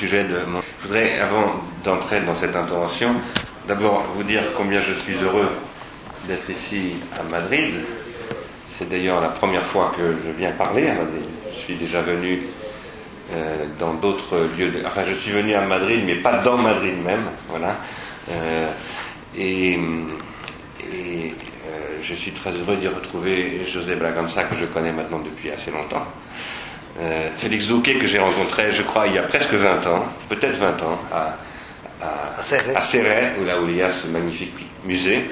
Je voudrais, avant d'entrer dans cette intervention, d'abord vous dire combien je suis heureux d'être ici à Madrid. C'est d'ailleurs la première fois que je viens parler. Je suis déjà venu euh, dans d'autres lieux. Enfin, je suis venu à Madrid, mais pas dans Madrid même. Voilà. Euh, et, et euh, je suis très heureux d'y retrouver José Braganza, que je connais maintenant depuis assez longtemps. Euh, Félix Douquet, que j'ai rencontré, je crois, il y a presque 20 ans, peut-être 20 ans, à, à, à Serret, où là où il y a ce magnifique musée.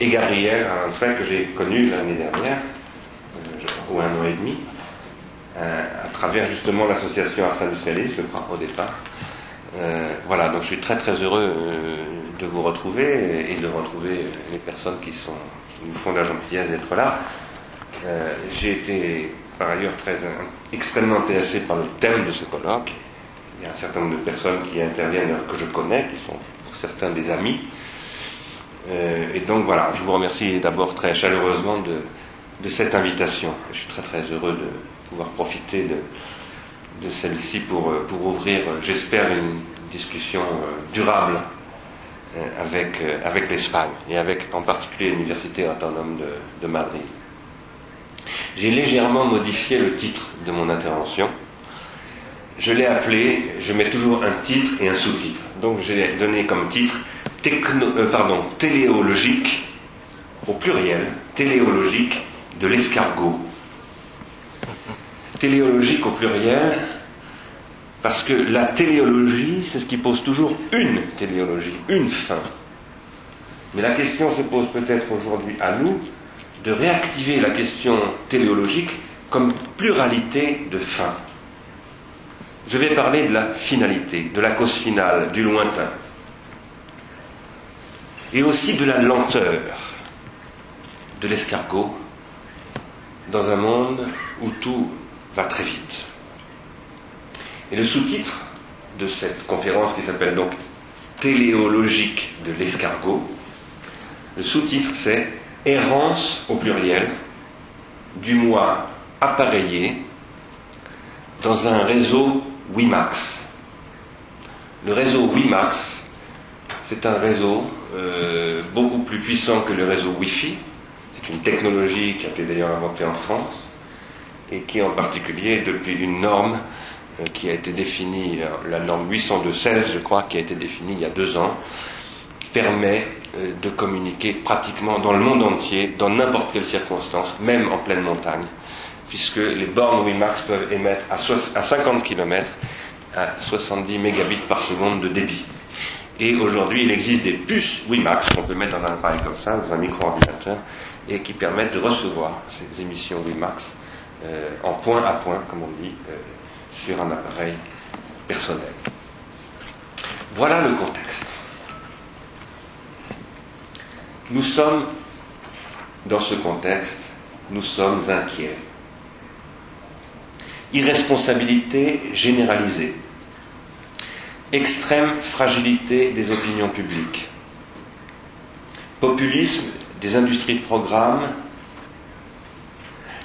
Et Gabriel, un frère que j'ai connu l'année dernière, euh, ou un an et demi, euh, à travers justement l'association Ars Industrialis, je crois, au départ. Voilà, donc je suis très très heureux de vous retrouver et de retrouver les personnes qui, sont, qui nous font la gentillesse d'être là. J'ai été par ailleurs très extrêmement intéressé par le thème de ce colloque. Il y a un certain nombre de personnes qui interviennent que je connais, qui sont pour certains des amis. Euh, et donc voilà, je vous remercie d'abord très chaleureusement de, cette invitation. Je suis très très heureux de pouvoir profiter de, celle-ci pour, pour ouvrir, j'espère, une discussion durable avec, avec l'Espagne et avec en particulier l'Université autonome de Madrid. J'ai légèrement modifié le titre de mon intervention. Je l'ai appelé, je mets toujours un titre et un sous-titre. Donc j'ai donné comme titre euh, pardon, téléologique, au pluriel, téléologique de l'escargot. Téléologique au pluriel, parce que la téléologie, c'est ce qui pose toujours une téléologie, une fin. Mais la question se pose peut-être aujourd'hui à nous de réactiver la question téléologique comme pluralité de fins. Je vais parler de la finalité, de la cause finale, du lointain, et aussi de la lenteur de l'escargot dans un monde où tout va très vite. Et le sous-titre de cette conférence qui s'appelle donc Téléologique de l'escargot, le sous-titre c'est Errance au pluriel du moi appareillé dans un réseau WiMAX. Le réseau WiMAX, c'est un réseau euh, beaucoup plus puissant que le réseau Wi-Fi. C'est une technologie qui a été d'ailleurs inventée en France et qui en particulier, depuis une norme euh, qui a été définie, euh, la norme 802.16 je crois, qui a été définie il y a deux ans, permet de communiquer pratiquement dans le monde entier, dans n'importe quelle circonstance, même en pleine montagne, puisque les bornes WiMAX peuvent émettre à, 50 km à 70 mégabits par seconde de débit. Et aujourd'hui, il existe des puces WiMAX qu'on peut mettre dans un appareil comme ça, dans un micro-ordinateur, et qui permettent de recevoir ces émissions WiMAX euh, en point à point, comme on dit, euh, sur un appareil personnel. Voilà le contexte. Nous sommes, dans ce contexte, nous sommes inquiets. Irresponsabilité généralisée, extrême fragilité des opinions publiques, populisme des industries de programme,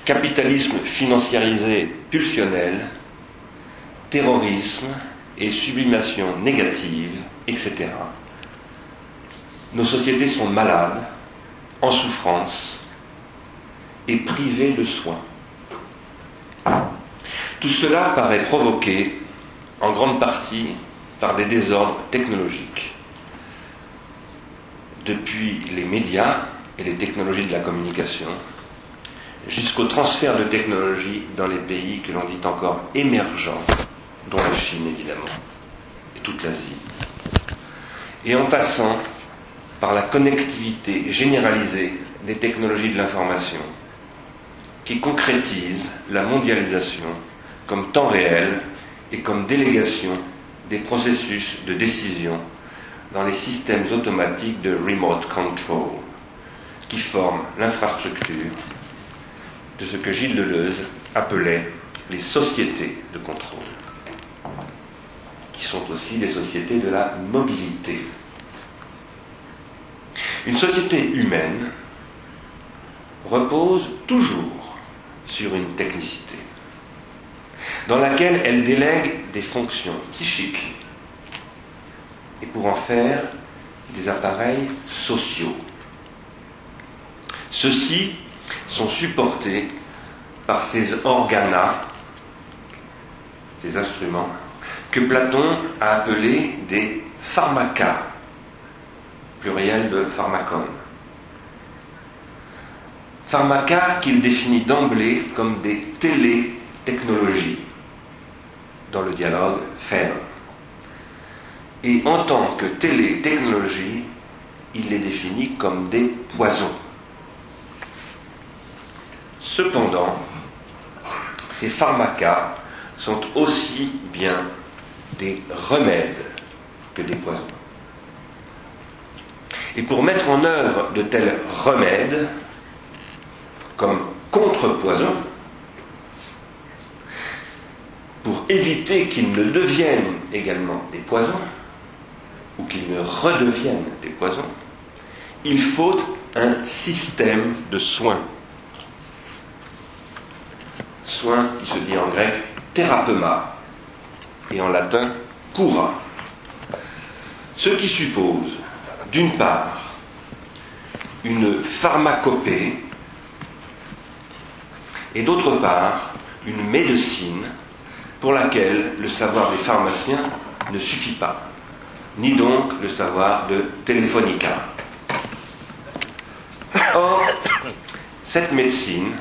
capitalisme financiarisé pulsionnel, terrorisme et sublimation négative, etc. Nos sociétés sont malades, en souffrance et privées de soins. Tout cela paraît provoqué en grande partie par des désordres technologiques. Depuis les médias et les technologies de la communication, jusqu'au transfert de technologies dans les pays que l'on dit encore émergents, dont la Chine évidemment, et toute l'Asie, et en passant par la connectivité généralisée des technologies de l'information qui concrétise la mondialisation comme temps réel et comme délégation des processus de décision dans les systèmes automatiques de remote control qui forment l'infrastructure de ce que Gilles Deleuze appelait les sociétés de contrôle, qui sont aussi des sociétés de la mobilité. Une société humaine repose toujours sur une technicité. dans laquelle elle délègue des fonctions psychiques et pour en faire des appareils sociaux. Ceux-ci sont supportés par ces organas, ces instruments, que Platon a appelés des pharmacas, pluriel de pharmacon. Pharmaca qu'il définit d'emblée comme des télétechnologies dans le dialogue faire. Et en tant que télétechnologie, il les définit comme des poisons. Cependant, ces pharmacas sont aussi bien des remèdes que des poisons. Et pour mettre en œuvre de tels remèdes, comme contrepoison, pour éviter qu'ils ne deviennent également des poisons, ou qu'ils ne redeviennent des poisons, il faut un système de soins. Soin qui se dit en grec thérapeuma et en latin cura. Ce qui suppose, d'une part, une pharmacopée et d'autre part, une médecine pour laquelle le savoir des pharmaciens ne suffit pas, ni donc le savoir de Téléphonica. Or, cette médecine,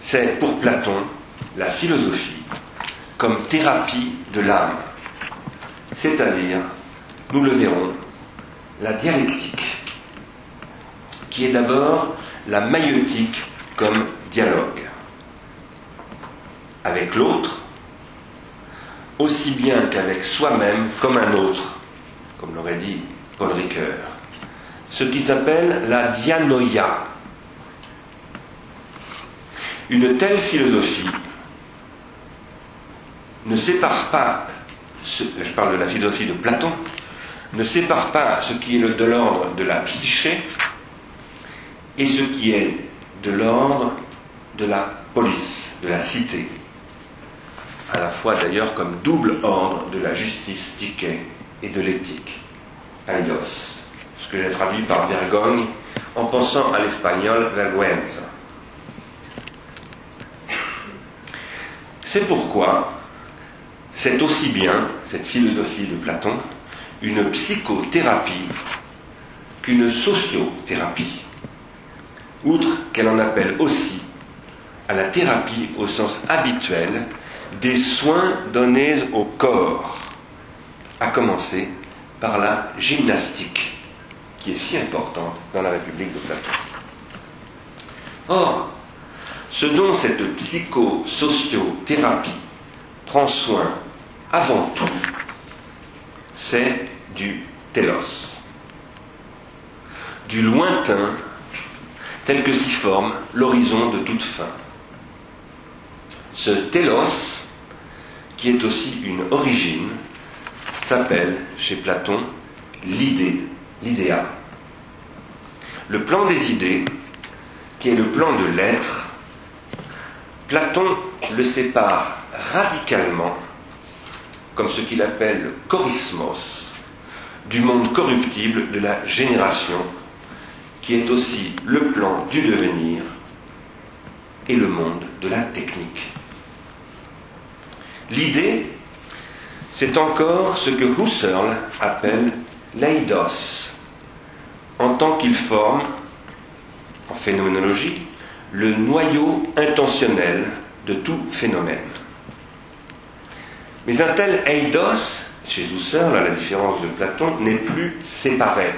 c'est pour Platon la philosophie comme thérapie de l'âme, c'est-à-dire, nous le verrons, la dialectique, qui est d'abord la maïotique comme dialogue avec l'autre, aussi bien qu'avec soi-même comme un autre, comme l'aurait dit Paul Ricoeur. Ce qui s'appelle la dianoia. Une telle philosophie ne sépare pas, je parle de la philosophie de Platon, ne sépare pas ce qui est de l'ordre de la psyché et ce qui est de l'ordre de la police, de la cité à la fois d'ailleurs comme double ordre de la justice tiquet et de l'éthique. Aidos, ce que j'ai traduit par vergogne en pensant à l'espagnol vergüenza. C'est pourquoi c'est aussi bien, cette philosophie de Platon, une psychothérapie qu'une sociothérapie, outre qu'elle en appelle aussi à la thérapie au sens habituel des soins donnés au corps, à commencer par la gymnastique, qui est si importante dans la République de Platon. Or, ce dont cette psychosociothérapie prend soin avant tout, c'est du télos, du lointain tel que s'y forme l'horizon de toute fin. Ce télos qui est aussi une origine, s'appelle chez Platon l'idée, l'idéa. Le plan des idées, qui est le plan de l'être, Platon le sépare radicalement, comme ce qu'il appelle le chorismos, du monde corruptible de la génération, qui est aussi le plan du devenir et le monde de la technique. L'idée, c'est encore ce que Husserl appelle l'eidos, en tant qu'il forme, en phénoménologie, le noyau intentionnel de tout phénomène. Mais un tel eidos, chez Husserl, à la différence de Platon, n'est plus séparé.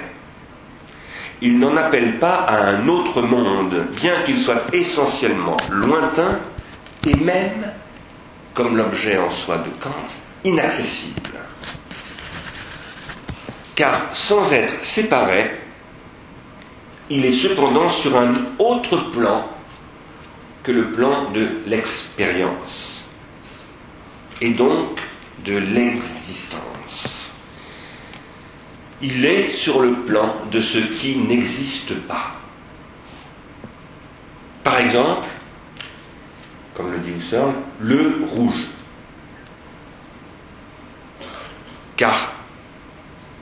Il n'en appelle pas à un autre monde, bien qu'il soit essentiellement lointain et même comme l'objet en soi de Kant, inaccessible. Car sans être séparé, il est cependant sur un autre plan que le plan de l'expérience, et donc de l'existence. Il est sur le plan de ce qui n'existe pas. Par exemple, comme le dit Husserl, le rouge. Car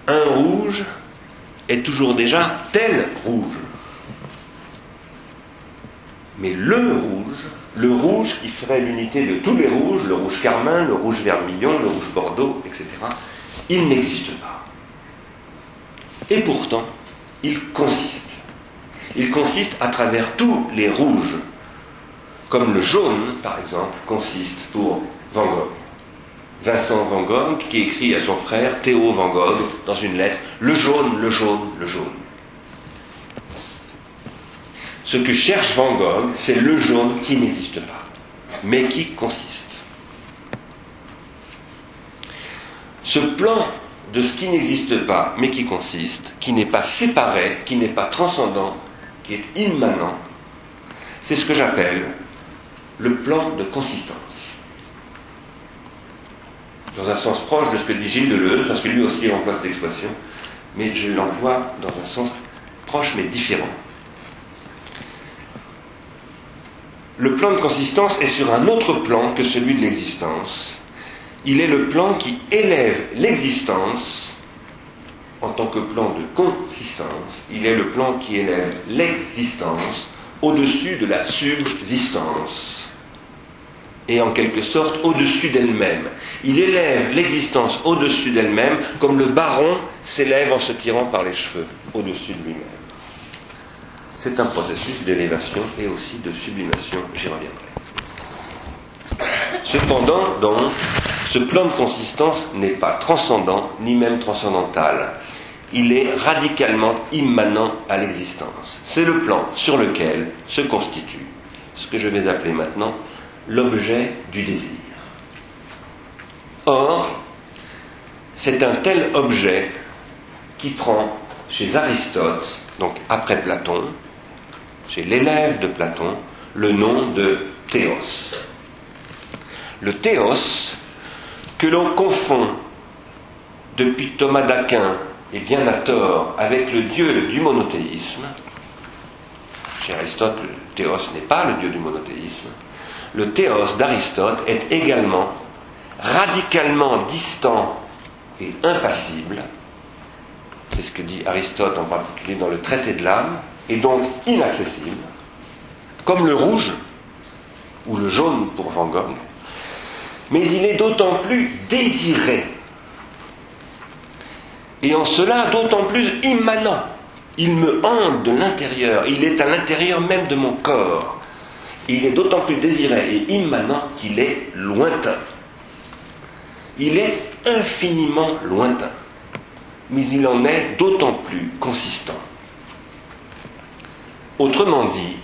un rouge est toujours déjà tel rouge. Mais le rouge le rouge qui ferait l'unité de tous les rouges, le rouge carmin, le rouge vermillon, le rouge bordeaux, etc., il n'existe pas. Et pourtant, il consiste. Il consiste à travers tous les rouges, comme le jaune, par exemple, consiste pour Van Gogh. Vincent Van Gogh qui écrit à son frère Théo Van Gogh dans une lettre Le jaune, le jaune, le jaune. Ce que cherche Van Gogh, c'est le jaune qui n'existe pas, mais qui consiste. Ce plan de ce qui n'existe pas, mais qui consiste, qui n'est pas séparé, qui n'est pas transcendant, qui est immanent, c'est ce que j'appelle le plan de consistance. Dans un sens proche de ce que dit Gilles Deleuze, parce que lui aussi emploie cette expression, mais je l'emploie dans un sens proche mais différent. Le plan de consistance est sur un autre plan que celui de l'existence. Il est le plan qui élève l'existence en tant que plan de consistance. Il est le plan qui élève l'existence au-dessus de la subsistance et en quelque sorte au-dessus d'elle-même. Il élève l'existence au-dessus d'elle-même comme le baron s'élève en se tirant par les cheveux au-dessus de lui-même. C'est un processus d'élévation et aussi de sublimation, j'y reviendrai. Cependant, donc, ce plan de consistance n'est pas transcendant ni même transcendantal. Il est radicalement immanent à l'existence. C'est le plan sur lequel se constitue ce que je vais appeler maintenant l'objet du désir. Or, c'est un tel objet qui prend chez Aristote, donc après Platon, chez l'élève de Platon, le nom de théos. Le théos, que l'on confond depuis Thomas d'Aquin, et bien à tort, avec le dieu du monothéisme, chez Aristote, le théos n'est pas le dieu du monothéisme, le théos d'Aristote est également radicalement distant et impassible, c'est ce que dit Aristote en particulier dans le traité de l'âme, et donc inaccessible, comme le rouge ou le jaune pour Van Gogh, mais il est d'autant plus désiré, et en cela d'autant plus immanent. Il me hante de l'intérieur, il est à l'intérieur même de mon corps. Il est d'autant plus désiré et immanent qu'il est lointain. Il est infiniment lointain, mais il en est d'autant plus consistant. Autrement dit,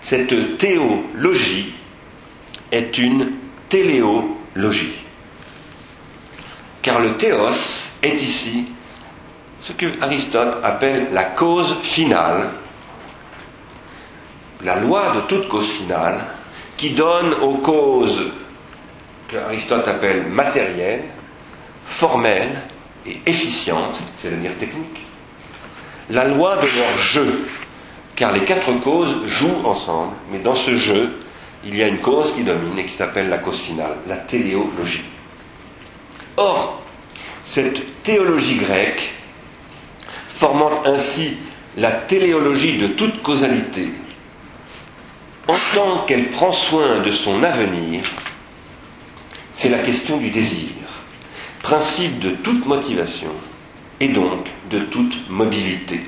cette théologie est une téléologie. Car le théos est ici ce que Aristote appelle la cause finale, la loi de toute cause finale, qui donne aux causes que Aristote appelle matérielles, formelles et efficientes, c'est-à-dire techniques, la loi de leur jeu, car les quatre causes jouent ensemble, mais dans ce jeu, il y a une cause qui domine et qui s'appelle la cause finale, la téléologie. Or, cette théologie grecque, formant ainsi la téléologie de toute causalité, en tant qu'elle prend soin de son avenir, c'est la question du désir, principe de toute motivation et donc de toute mobilité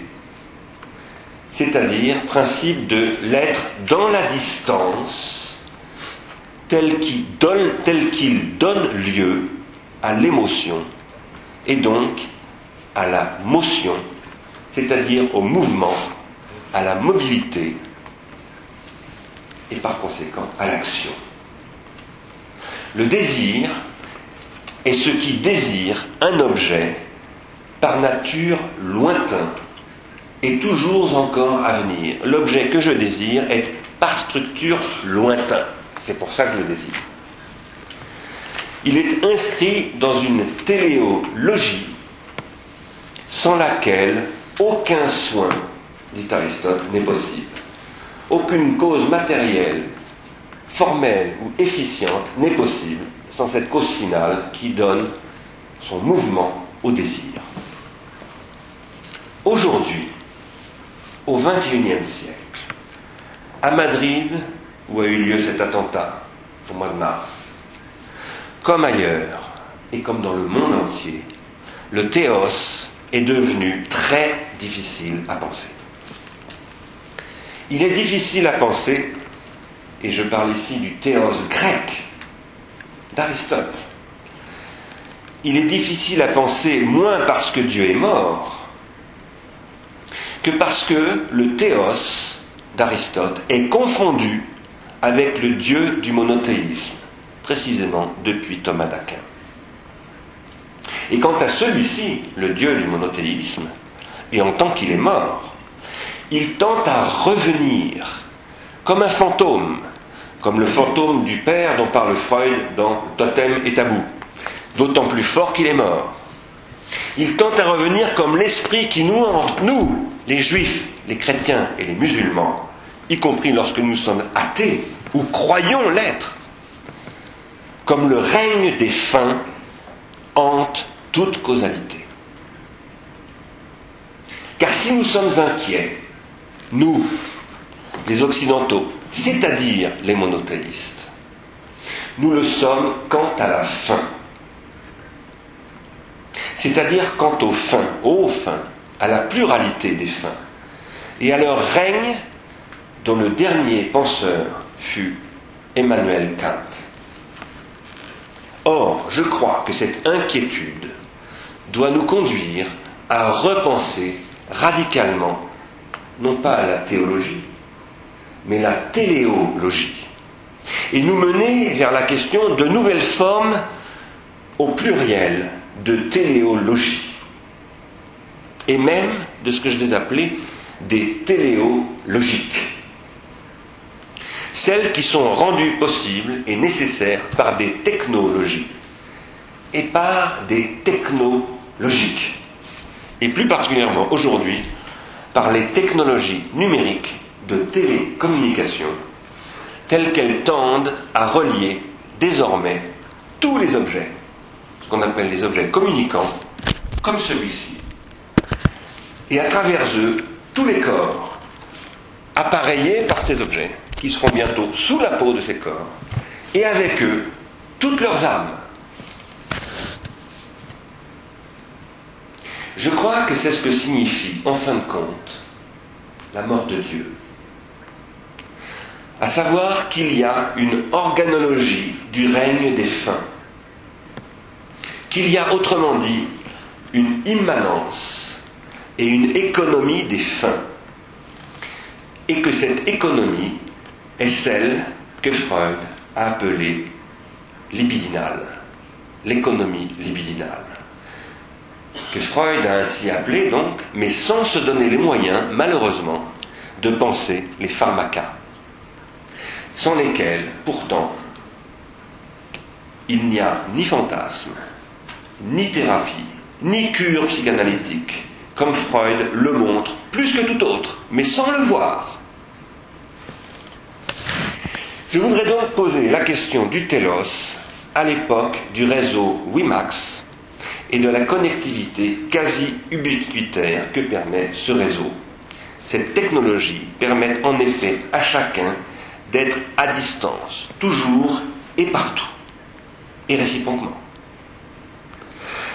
c'est-à-dire principe de l'être dans la distance tel qu'il donne, lieu à l'émotion et donc à la motion, c'est-à-dire au mouvement, à la mobilité et par conséquent à l'action. Le désir est ce qui désire un objet par nature lointain et toujours encore à venir. L'objet que je désire est par structure lointain. C'est pour ça que je le désire. Il est inscrit dans une téléologie sans laquelle aucun soin, dit Aristote, n'est possible. Aucune cause matérielle, formelle ou efficiente n'est possible sans cette cause finale qui donne son mouvement au désir. Aujourd'hui, au XXIe siècle, à Madrid, où a eu lieu cet attentat au mois de mars, comme ailleurs et comme dans le monde entier, le théos est devenu très difficile à penser. Il est difficile à penser, et je parle ici du théos grec d'Aristote. Il est difficile à penser moins parce que Dieu est mort que parce que le théos d'Aristote est confondu avec le Dieu du monothéisme, précisément depuis Thomas d'Aquin. Et quant à celui-ci, le Dieu du monothéisme, et en tant qu'il est mort, il tente à revenir comme un fantôme, comme le fantôme du père dont parle Freud dans Totem et Tabou, d'autant plus fort qu'il est mort. Il tente à revenir comme l'esprit qui nous entre, nous, les juifs, les chrétiens et les musulmans, y compris lorsque nous sommes athées ou croyons l'être, comme le règne des fins hante toute causalité. Car si nous sommes inquiets, nous, les Occidentaux, c'est-à-dire les monothéistes, nous le sommes quant à la fin. C'est-à-dire quant aux fins, aux fins, à la pluralité des fins, et à leur règne dont le dernier penseur fut Emmanuel Kant. Or, je crois que cette inquiétude doit nous conduire à repenser radicalement, non pas à la théologie, mais la téléologie, et nous mener vers la question de nouvelles formes au pluriel de téléologie, et même de ce que je vais appeler des téléologiques, celles qui sont rendues possibles et nécessaires par des technologies et par des technologiques, et plus particulièrement aujourd'hui par les technologies numériques de télécommunication, telles qu'elles tendent à relier désormais tous les objets, qu'on appelle les objets communicants, comme celui-ci, et à travers eux tous les corps, appareillés par ces objets, qui seront bientôt sous la peau de ces corps, et avec eux toutes leurs âmes. Je crois que c'est ce que signifie, en fin de compte, la mort de Dieu. À savoir qu'il y a une organologie du règne des fins, qu'il y a autrement dit une immanence et une économie des fins, et que cette économie est celle que Freud a appelée libidinale, l'économie libidinale, que Freud a ainsi appelée donc, mais sans se donner les moyens, malheureusement, de penser les pharmacas sans lesquels, pourtant, il n'y a ni fantasme, ni thérapie, ni cure psychanalytique, comme Freud le montre plus que tout autre, mais sans le voir. Je voudrais donc poser la question du télos à l'époque du réseau WiMAX et de la connectivité quasi ubiquitaire que permet ce réseau. Cette technologie permet en effet à chacun d'être à distance, toujours et partout, et réciproquement.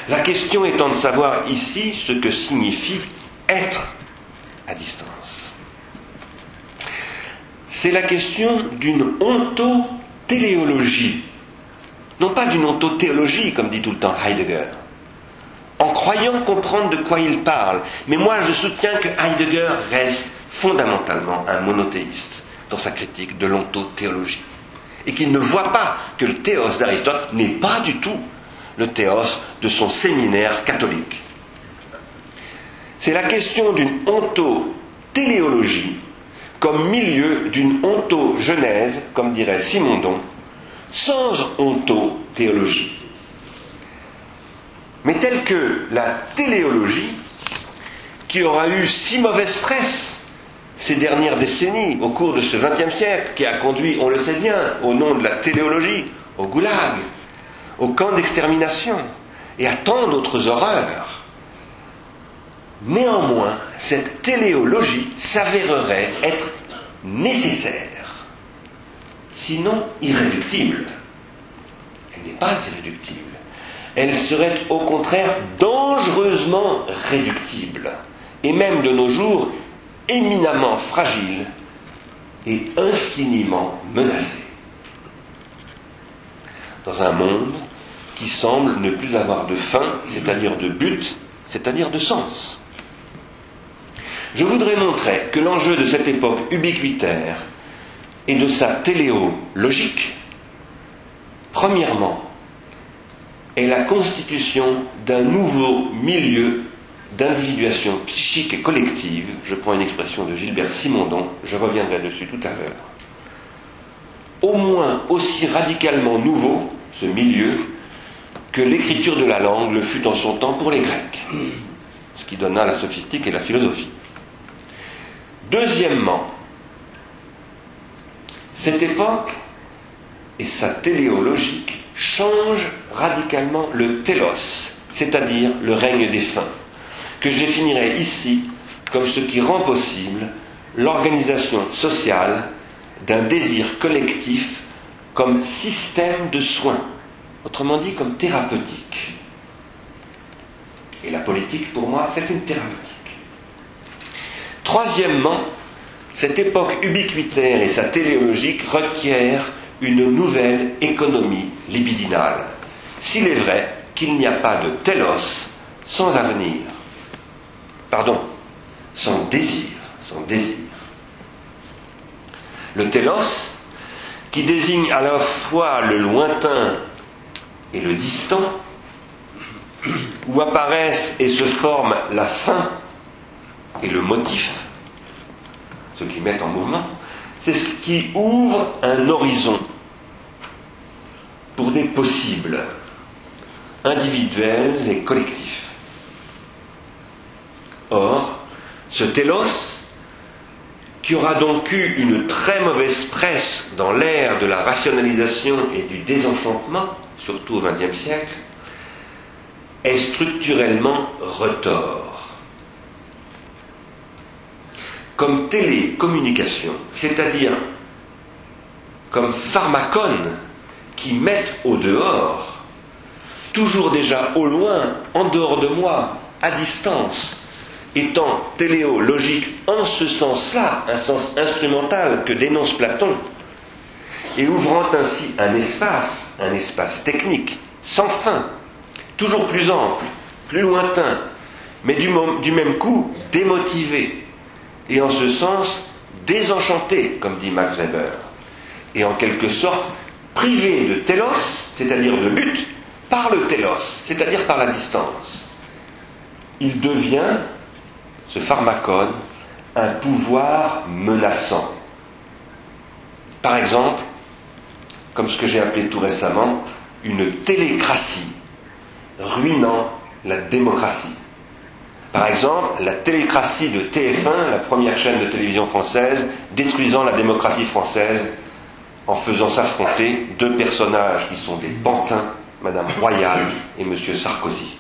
La question étant de savoir ici ce que signifie être à distance. C'est la question d'une ontotéléologie, non pas d'une ontothéologie comme dit tout le temps Heidegger, en croyant comprendre de quoi il parle. Mais moi je soutiens que Heidegger reste fondamentalement un monothéiste dans sa critique de l'ontothéologie. Et qu'il ne voit pas que le théos d'Aristote n'est pas du tout le théos de son séminaire catholique. C'est la question d'une ontotéléologie comme milieu d'une ontogenèse, comme dirait Simondon, sans ontothéologie. Mais telle que la téléologie, qui aura eu si mauvaise presse ces dernières décennies, au cours de ce XXe siècle, qui a conduit, on le sait bien, au nom de la téléologie, au goulag, au camp d'extermination, et à tant d'autres horreurs. Néanmoins, cette téléologie s'avérerait être nécessaire, sinon irréductible. Elle n'est pas irréductible. Elle serait au contraire dangereusement réductible, et même de nos jours éminemment fragile et infiniment menacée. Dans un monde qui semble ne plus avoir de fin, c'est-à-dire de but, c'est-à-dire de sens. Je voudrais montrer que l'enjeu de cette époque ubiquitaire et de sa téléologique, premièrement, est la constitution d'un nouveau milieu d'individuation psychique et collective, je prends une expression de Gilbert Simondon, je reviendrai dessus tout à l'heure, au moins aussi radicalement nouveau, ce milieu, que l'écriture de la langue le fut en son temps pour les Grecs, ce qui donna la sophistique et la philosophie. Deuxièmement, cette époque et sa téléologique changent radicalement le télos, c'est-à-dire le règne des fins, que je définirai ici comme ce qui rend possible l'organisation sociale d'un désir collectif comme système de soins, autrement dit comme thérapeutique. Et la politique, pour moi, c'est une thérapeutique. Troisièmement, cette époque ubiquitaire et sa téléologique requièrent une nouvelle économie libidinale, s'il est vrai qu'il n'y a pas de télos sans avenir. Pardon, sans désir, sans désir. Le télos, qui désigne à la fois le lointain et le distant, où apparaissent et se forment la fin et le motif, ce qui met en mouvement, c'est ce qui ouvre un horizon pour des possibles individuels et collectifs. Or, ce télos, qui aura donc eu une très mauvaise presse dans l'ère de la rationalisation et du désenchantement, surtout au XXe siècle, est structurellement retors. Comme télécommunication, c'est-à-dire comme pharmacone qui mettent au dehors, toujours déjà au loin, en dehors de moi, à distance, étant téléologique en ce sens-là, un sens instrumental que dénonce Platon, et ouvrant ainsi un espace, un espace technique, sans fin, toujours plus ample, plus lointain, mais du, même coup démotivé, et en ce sens désenchanté, comme dit Max Weber, et en quelque sorte privé de télos, c'est-à-dire de but, par le télos, c'est-à-dire par la distance. Il devient, ce pharmacone, un pouvoir menaçant. Par exemple, comme ce que j'ai appelé tout récemment, une télécratie ruinant la démocratie. Par exemple, la télécratie de TF1, la première chaîne de télévision française, détruisant la démocratie française en faisant s'affronter deux personnages qui sont des pantins, Madame Royal et Monsieur Sarkozy.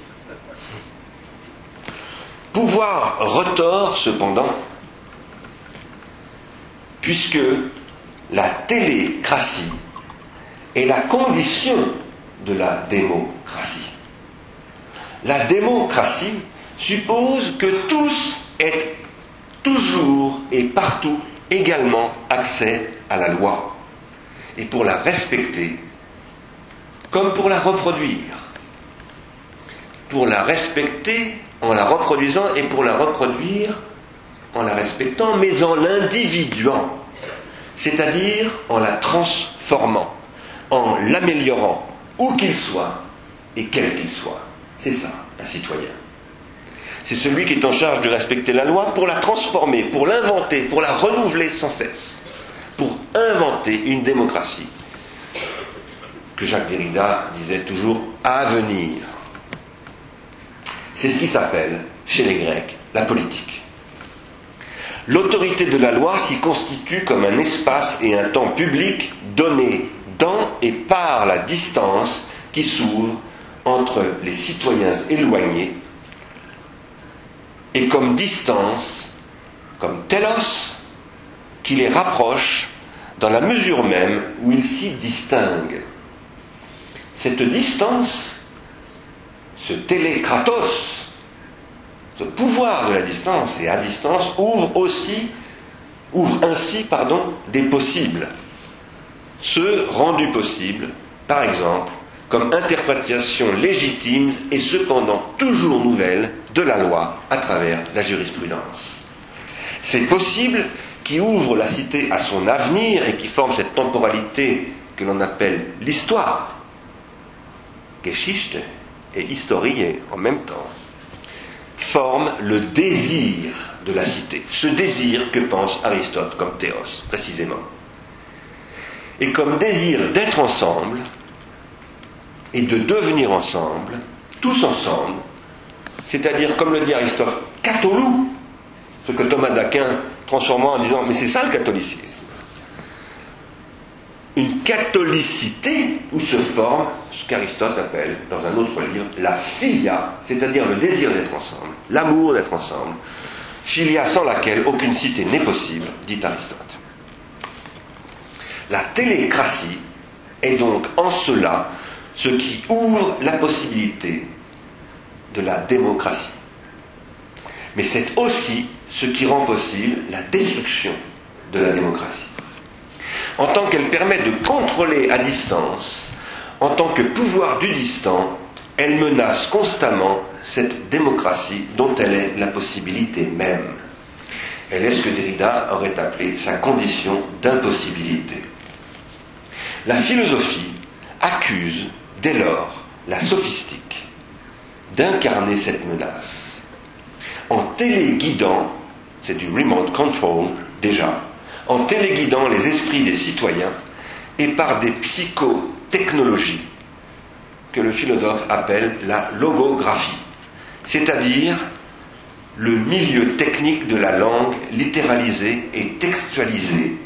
Pouvoir retort, cependant, puisque la télécratie est la condition de la démocratie. La démocratie suppose que tous aient toujours et partout également accès à la loi et pour la respecter comme pour la reproduire. Pour la respecter en la reproduisant et pour la reproduire en la respectant, mais en l'individuant, c'est-à-dire en la transformant, en l'améliorant, où qu'il soit et quel qu'il soit. C'est ça, un citoyen. C'est celui qui est en charge de respecter la loi pour la transformer, pour l'inventer, pour la renouveler sans cesse pour inventer une démocratie que Jacques Derrida disait toujours à venir. C'est ce qui s'appelle, chez les Grecs, la politique. L'autorité de la loi s'y constitue comme un espace et un temps public donné dans et par la distance qui s'ouvre entre les citoyens éloignés et comme distance, comme telos, qui les rapproche dans la mesure même où ils s'y distinguent. Cette distance, ce télékratos, ce pouvoir de la distance et à distance ouvre aussi, ouvre ainsi, pardon, des possibles. Ceux rendus possibles, par exemple, comme interprétation légitime et cependant toujours nouvelle de la loi à travers la jurisprudence. C'est possible qui ouvre la cité à son avenir et qui forme cette temporalité que l'on appelle l'histoire, Geschichte et Historie en même temps, forme le désir de la cité, ce désir que pense Aristote comme théos, précisément. Et comme désir d'être ensemble, et de devenir ensemble, tous ensemble, c'est-à-dire, comme le dit Aristote, catholou, ce que Thomas d'Aquin transforma en disant Mais c'est ça le catholicisme. Une catholicité où se forme ce qu'Aristote appelle, dans un autre livre, la filia, c'est-à-dire le désir d'être ensemble, l'amour d'être ensemble, filia sans laquelle aucune cité n'est possible, dit Aristote. La télécratie est donc en cela ce qui ouvre la possibilité de la démocratie. Mais c'est aussi ce qui rend possible la destruction de la démocratie. En tant qu'elle permet de contrôler à distance, en tant que pouvoir du distant, elle menace constamment cette démocratie dont elle est la possibilité même. Elle est ce que Derrida aurait appelé sa condition d'impossibilité. La philosophie accuse dès lors la sophistique d'incarner cette menace en téléguidant, c'est du remote control déjà, en téléguidant les esprits des citoyens et par des psychotechnologies que le philosophe appelle la logographie, c'est-à-dire le milieu technique de la langue littéralisée et textualisée,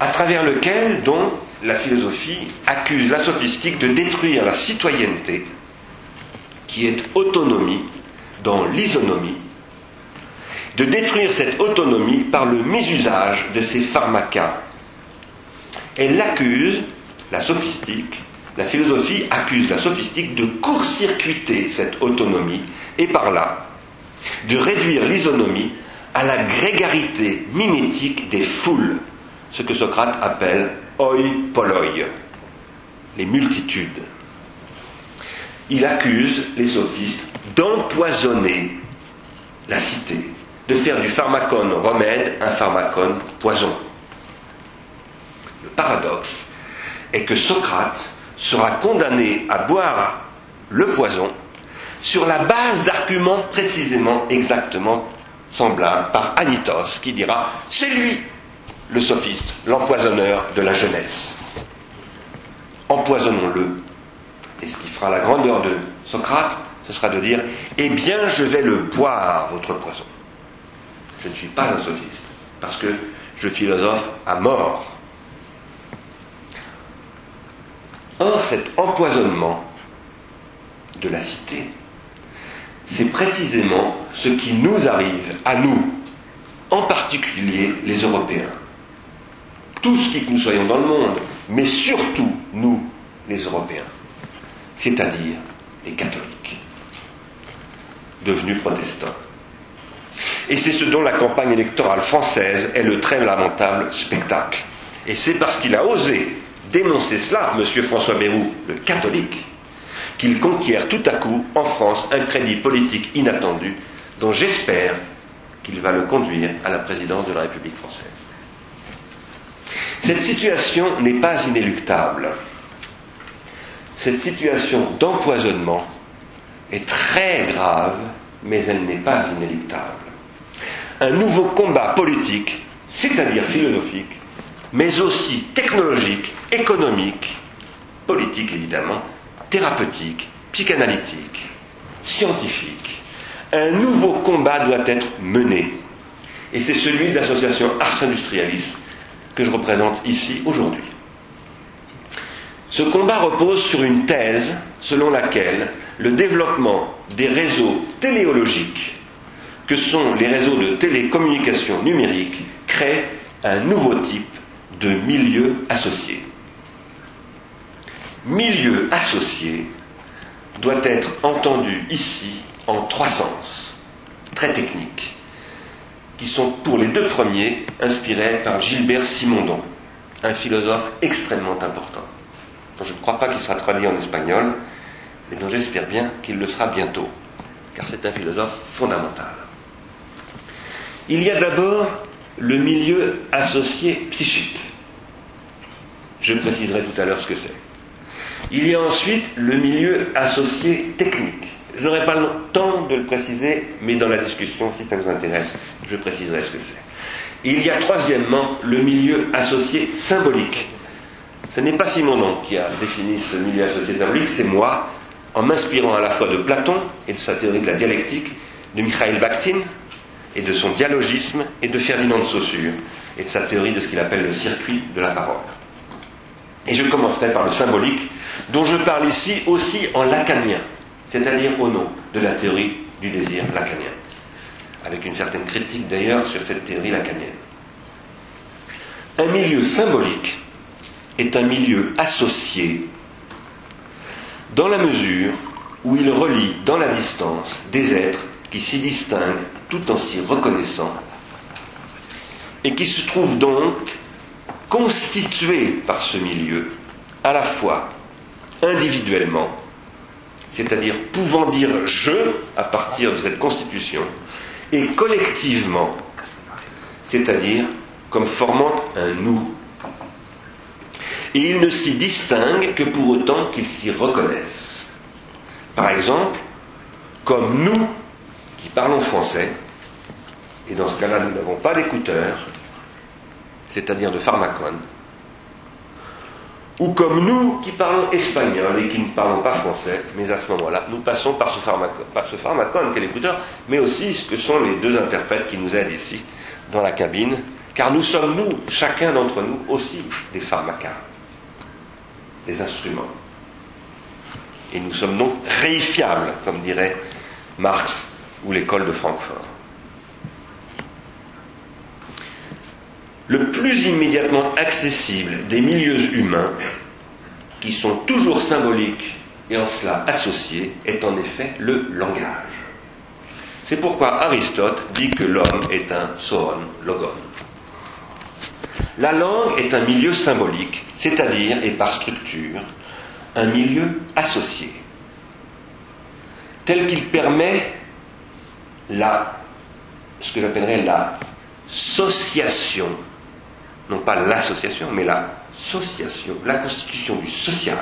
à travers lequel, donc, la philosophie accuse la sophistique de détruire la citoyenneté, qui est autonomie dans l'isonomie, de détruire cette autonomie par le mésusage de ces pharmacas. Elle l'accuse, la sophistique, la philosophie accuse la sophistique de court-circuiter cette autonomie et par là de réduire l'isonomie à la grégarité mimétique des foules, ce que Socrate appelle oi poloi, les multitudes. Il accuse les sophistes d'empoisonner la cité, de faire du pharmacone remède un pharmacone poison. Le paradoxe est que Socrate sera condamné à boire le poison sur la base d'arguments précisément exactement semblables par Anitos qui dira c'est lui le sophiste, l'empoisonneur de la jeunesse. Empoisonnons-le. Et ce qui fera la grandeur de Socrate, ce sera de dire Eh bien, je vais le boire, votre poison. Je ne suis pas un sophiste, parce que je philosophe à mort. Or, cet empoisonnement de la cité, c'est précisément ce qui nous arrive à nous, en particulier les Européens tous qui que nous soyons dans le monde, mais surtout nous, les Européens, c'est-à-dire les catholiques, devenus protestants. Et c'est ce dont la campagne électorale française est le très lamentable spectacle. Et c'est parce qu'il a osé dénoncer cela, M. François Bayrou, le catholique, qu'il conquiert tout à coup en France un crédit politique inattendu dont j'espère qu'il va le conduire à la présidence de la République française. Cette situation n'est pas inéluctable. Cette situation d'empoisonnement est très grave, mais elle n'est pas inéluctable. Un nouveau combat politique, c'est-à-dire philosophique, mais aussi technologique, économique, politique évidemment, thérapeutique, psychanalytique, scientifique. Un nouveau combat doit être mené. Et c'est celui de l'association Ars Industrialis que je représente ici aujourd'hui. Ce combat repose sur une thèse selon laquelle le développement des réseaux téléologiques, que sont les réseaux de télécommunication numérique, crée un nouveau type de milieu associé. Milieu associé doit être entendu ici en trois sens, très techniques, qui sont pour les deux premiers inspirés par Gilbert Simondon, un philosophe extrêmement important, dont je ne crois pas qu'il sera traduit en espagnol, mais dont j'espère bien qu'il le sera bientôt, car c'est un philosophe fondamental. Il y a d'abord le milieu associé psychique. Je préciserai tout à l'heure ce que c'est. Il y a ensuite le milieu associé technique. Je n'aurai pas le temps de le préciser, mais dans la discussion, si ça vous intéresse, je préciserai ce que c'est. Il y a troisièmement le milieu associé symbolique. Ce n'est pas Simonon qui a défini ce milieu associé symbolique, c'est moi, en m'inspirant à la fois de Platon et de sa théorie de la dialectique, de Mikhail Bakhtin et de son dialogisme et de Ferdinand de Saussure et de sa théorie de ce qu'il appelle le circuit de la parole. Et je commencerai par le symbolique, dont je parle ici aussi en lacanien, c'est-à-dire au nom de la théorie du désir lacanien, avec une certaine critique d'ailleurs sur cette théorie lacanienne. Un milieu symbolique est un milieu associé dans la mesure où il relie dans la distance des êtres qui s'y distinguent tout en s'y reconnaissant et qui se trouvent donc constitués par ce milieu à la fois individuellement, c'est-à-dire pouvant dire je à partir de cette constitution, et collectivement, c'est-à-dire comme formant un nous. Et ils ne s'y distinguent que pour autant qu'ils s'y reconnaissent. Par exemple, comme nous qui parlons français, et dans ce cas-là nous n'avons pas d'écouteurs, c'est-à-dire de pharmacone, ou comme nous qui parlons espagnol et qui ne parlons pas français, mais à ce moment-là, nous passons par ce pharmacone, par ce l'écouteur, mais aussi ce que sont les deux interprètes qui nous aident ici, dans la cabine, car nous sommes, nous, chacun d'entre nous, aussi des pharmacas, des instruments. Et nous sommes donc réifiables, comme dirait Marx ou l'école de Francfort. Le plus immédiatement accessible des milieux humains, qui sont toujours symboliques et en cela associés, est en effet le langage. C'est pourquoi Aristote dit que l'homme est un soon, logon. La langue est un milieu symbolique, c'est-à-dire, et par structure, un milieu associé, tel qu'il permet la, ce que j'appellerais la sociation non pas l'association, mais la sociation, la constitution du social,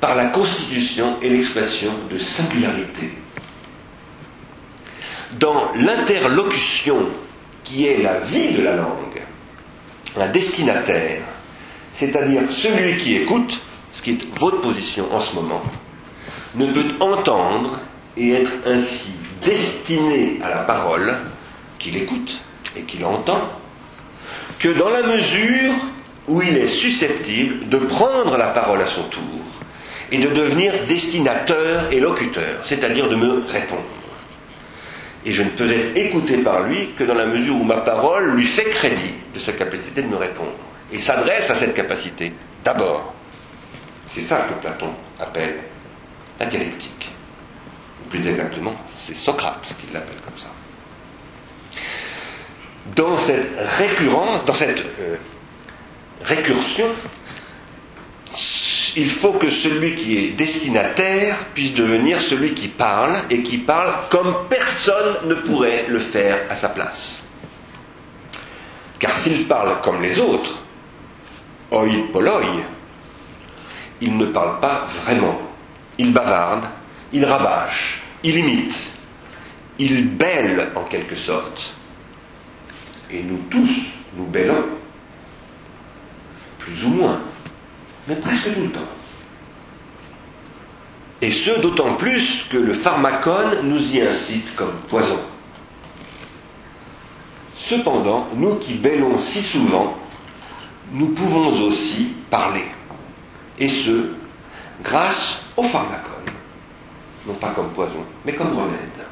par la constitution et l'expression de singularité. Dans l'interlocution qui est la vie de la langue, un destinataire, c'est-à-dire celui qui écoute, ce qui est votre position en ce moment, ne peut entendre et être ainsi destiné à la parole qu'il écoute et qu'il entend que dans la mesure où il est susceptible de prendre la parole à son tour et de devenir destinateur et locuteur, c'est-à-dire de me répondre. Et je ne peux être écouté par lui que dans la mesure où ma parole lui fait crédit de sa capacité de me répondre et s'adresse à cette capacité d'abord. C'est ça que Platon appelle la dialectique. Plus exactement, c'est Socrate qui l'appelle comme ça dans cette récurrence, dans cette euh, récursion, il faut que celui qui est destinataire puisse devenir celui qui parle et qui parle comme personne ne pourrait le faire à sa place. Car s'il parle comme les autres, oi poloi, il ne parle pas vraiment. Il bavarde, il rabâche, il imite, il bêle en quelque sorte, et nous tous, nous bêlons, plus ou moins, mais presque tout le temps. Et ce, d'autant plus que le pharmacone nous y incite comme poison. Cependant, nous qui bêlons si souvent, nous pouvons aussi parler. et ce, grâce au pharmacone, non pas comme poison, mais comme remède.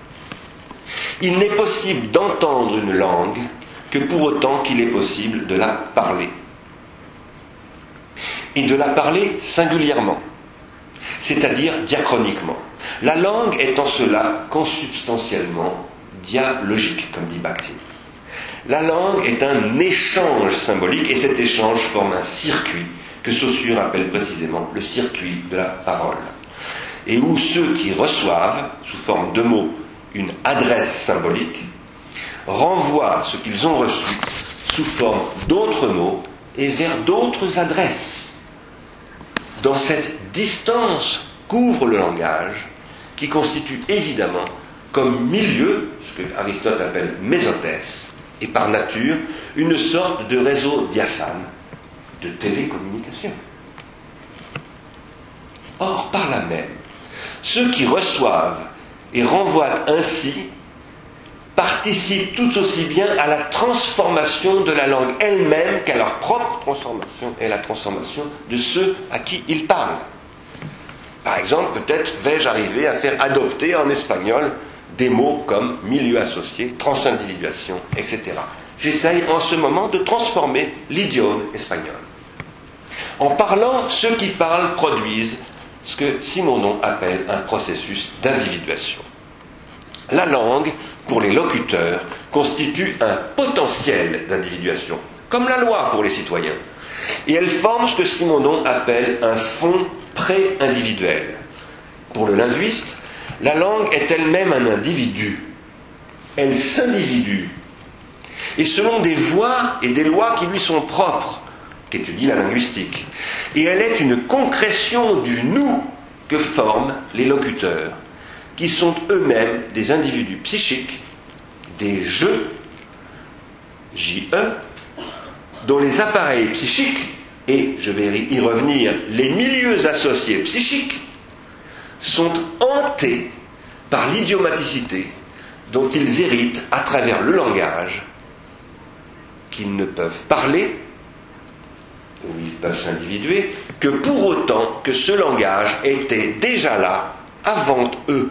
Il n'est possible d'entendre une langue que pour autant qu'il est possible de la parler. Et de la parler singulièrement, c'est-à-dire diachroniquement. La langue est en cela consubstantiellement dialogique, comme dit Bakhtin. La langue est un échange symbolique et cet échange forme un circuit que Saussure appelle précisément le circuit de la parole. Et où ceux qui reçoivent, sous forme de mots, une adresse symbolique, renvoient ce qu'ils ont reçu sous forme d'autres mots et vers d'autres adresses. Dans cette distance qu'ouvre le langage, qui constitue évidemment comme milieu, ce que Aristote appelle mésothèse, et par nature une sorte de réseau diaphane de télécommunication. Or, par là même, ceux qui reçoivent et renvoient ainsi participent tout aussi bien à la transformation de la langue elle-même qu'à leur propre transformation et la transformation de ceux à qui ils parlent. Par exemple, peut-être vais-je arriver à faire adopter en espagnol des mots comme milieu associé, transindividuation, etc. J'essaye en ce moment de transformer l'idiome espagnol. En parlant, ceux qui parlent produisent ce que Simonon appelle un processus d'individuation. La langue, pour les locuteurs, constitue un potentiel d'individuation, comme la loi pour les citoyens. Et elle forme ce que Simonon appelle un fond pré-individuel. Pour le linguiste, la langue est elle-même un individu. Elle s'individue. Et selon des voies et des lois qui lui sont propres, qu'étudie la linguistique. Et elle est une concrétion du nous que forment les locuteurs, qui sont eux-mêmes des individus psychiques, des jeux, J-E, dont les appareils psychiques, et je vais y revenir, les milieux associés psychiques, sont hantés par l'idiomaticité dont ils héritent à travers le langage qu'ils ne peuvent parler, ou ils peuvent s'individuer, que pour autant que ce langage était déjà là avant eux,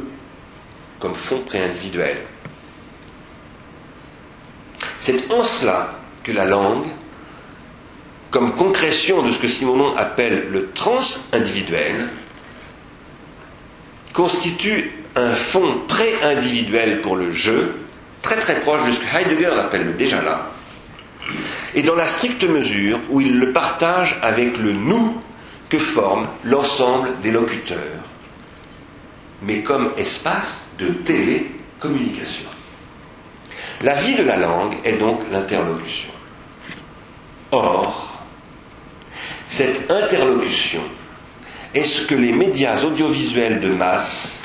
comme fond préindividuel. C'est en cela que la langue, comme concrétion de ce que Simonon appelle le trans-individuel, constitue un fond pré-individuel pour le jeu, très très proche de ce que Heidegger appelle le déjà là, et dans la stricte mesure où il le partage avec le nous que forme l'ensemble des locuteurs, mais comme espace de télécommunication. La vie de la langue est donc l'interlocution. Or, cette interlocution est ce que les médias audiovisuels de masse,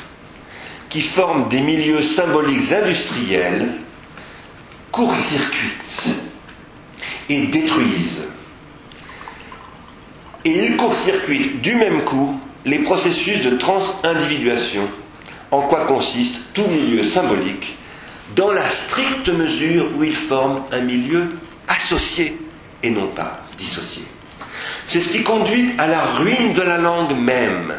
qui forment des milieux symboliques industriels, court-circuitent et détruisent. Et ils court-circuitent du même coup les processus de transindividuation, en quoi consiste tout milieu symbolique, dans la stricte mesure où il forme un milieu associé et non pas dissocié. C'est ce qui conduit à la ruine de la langue même,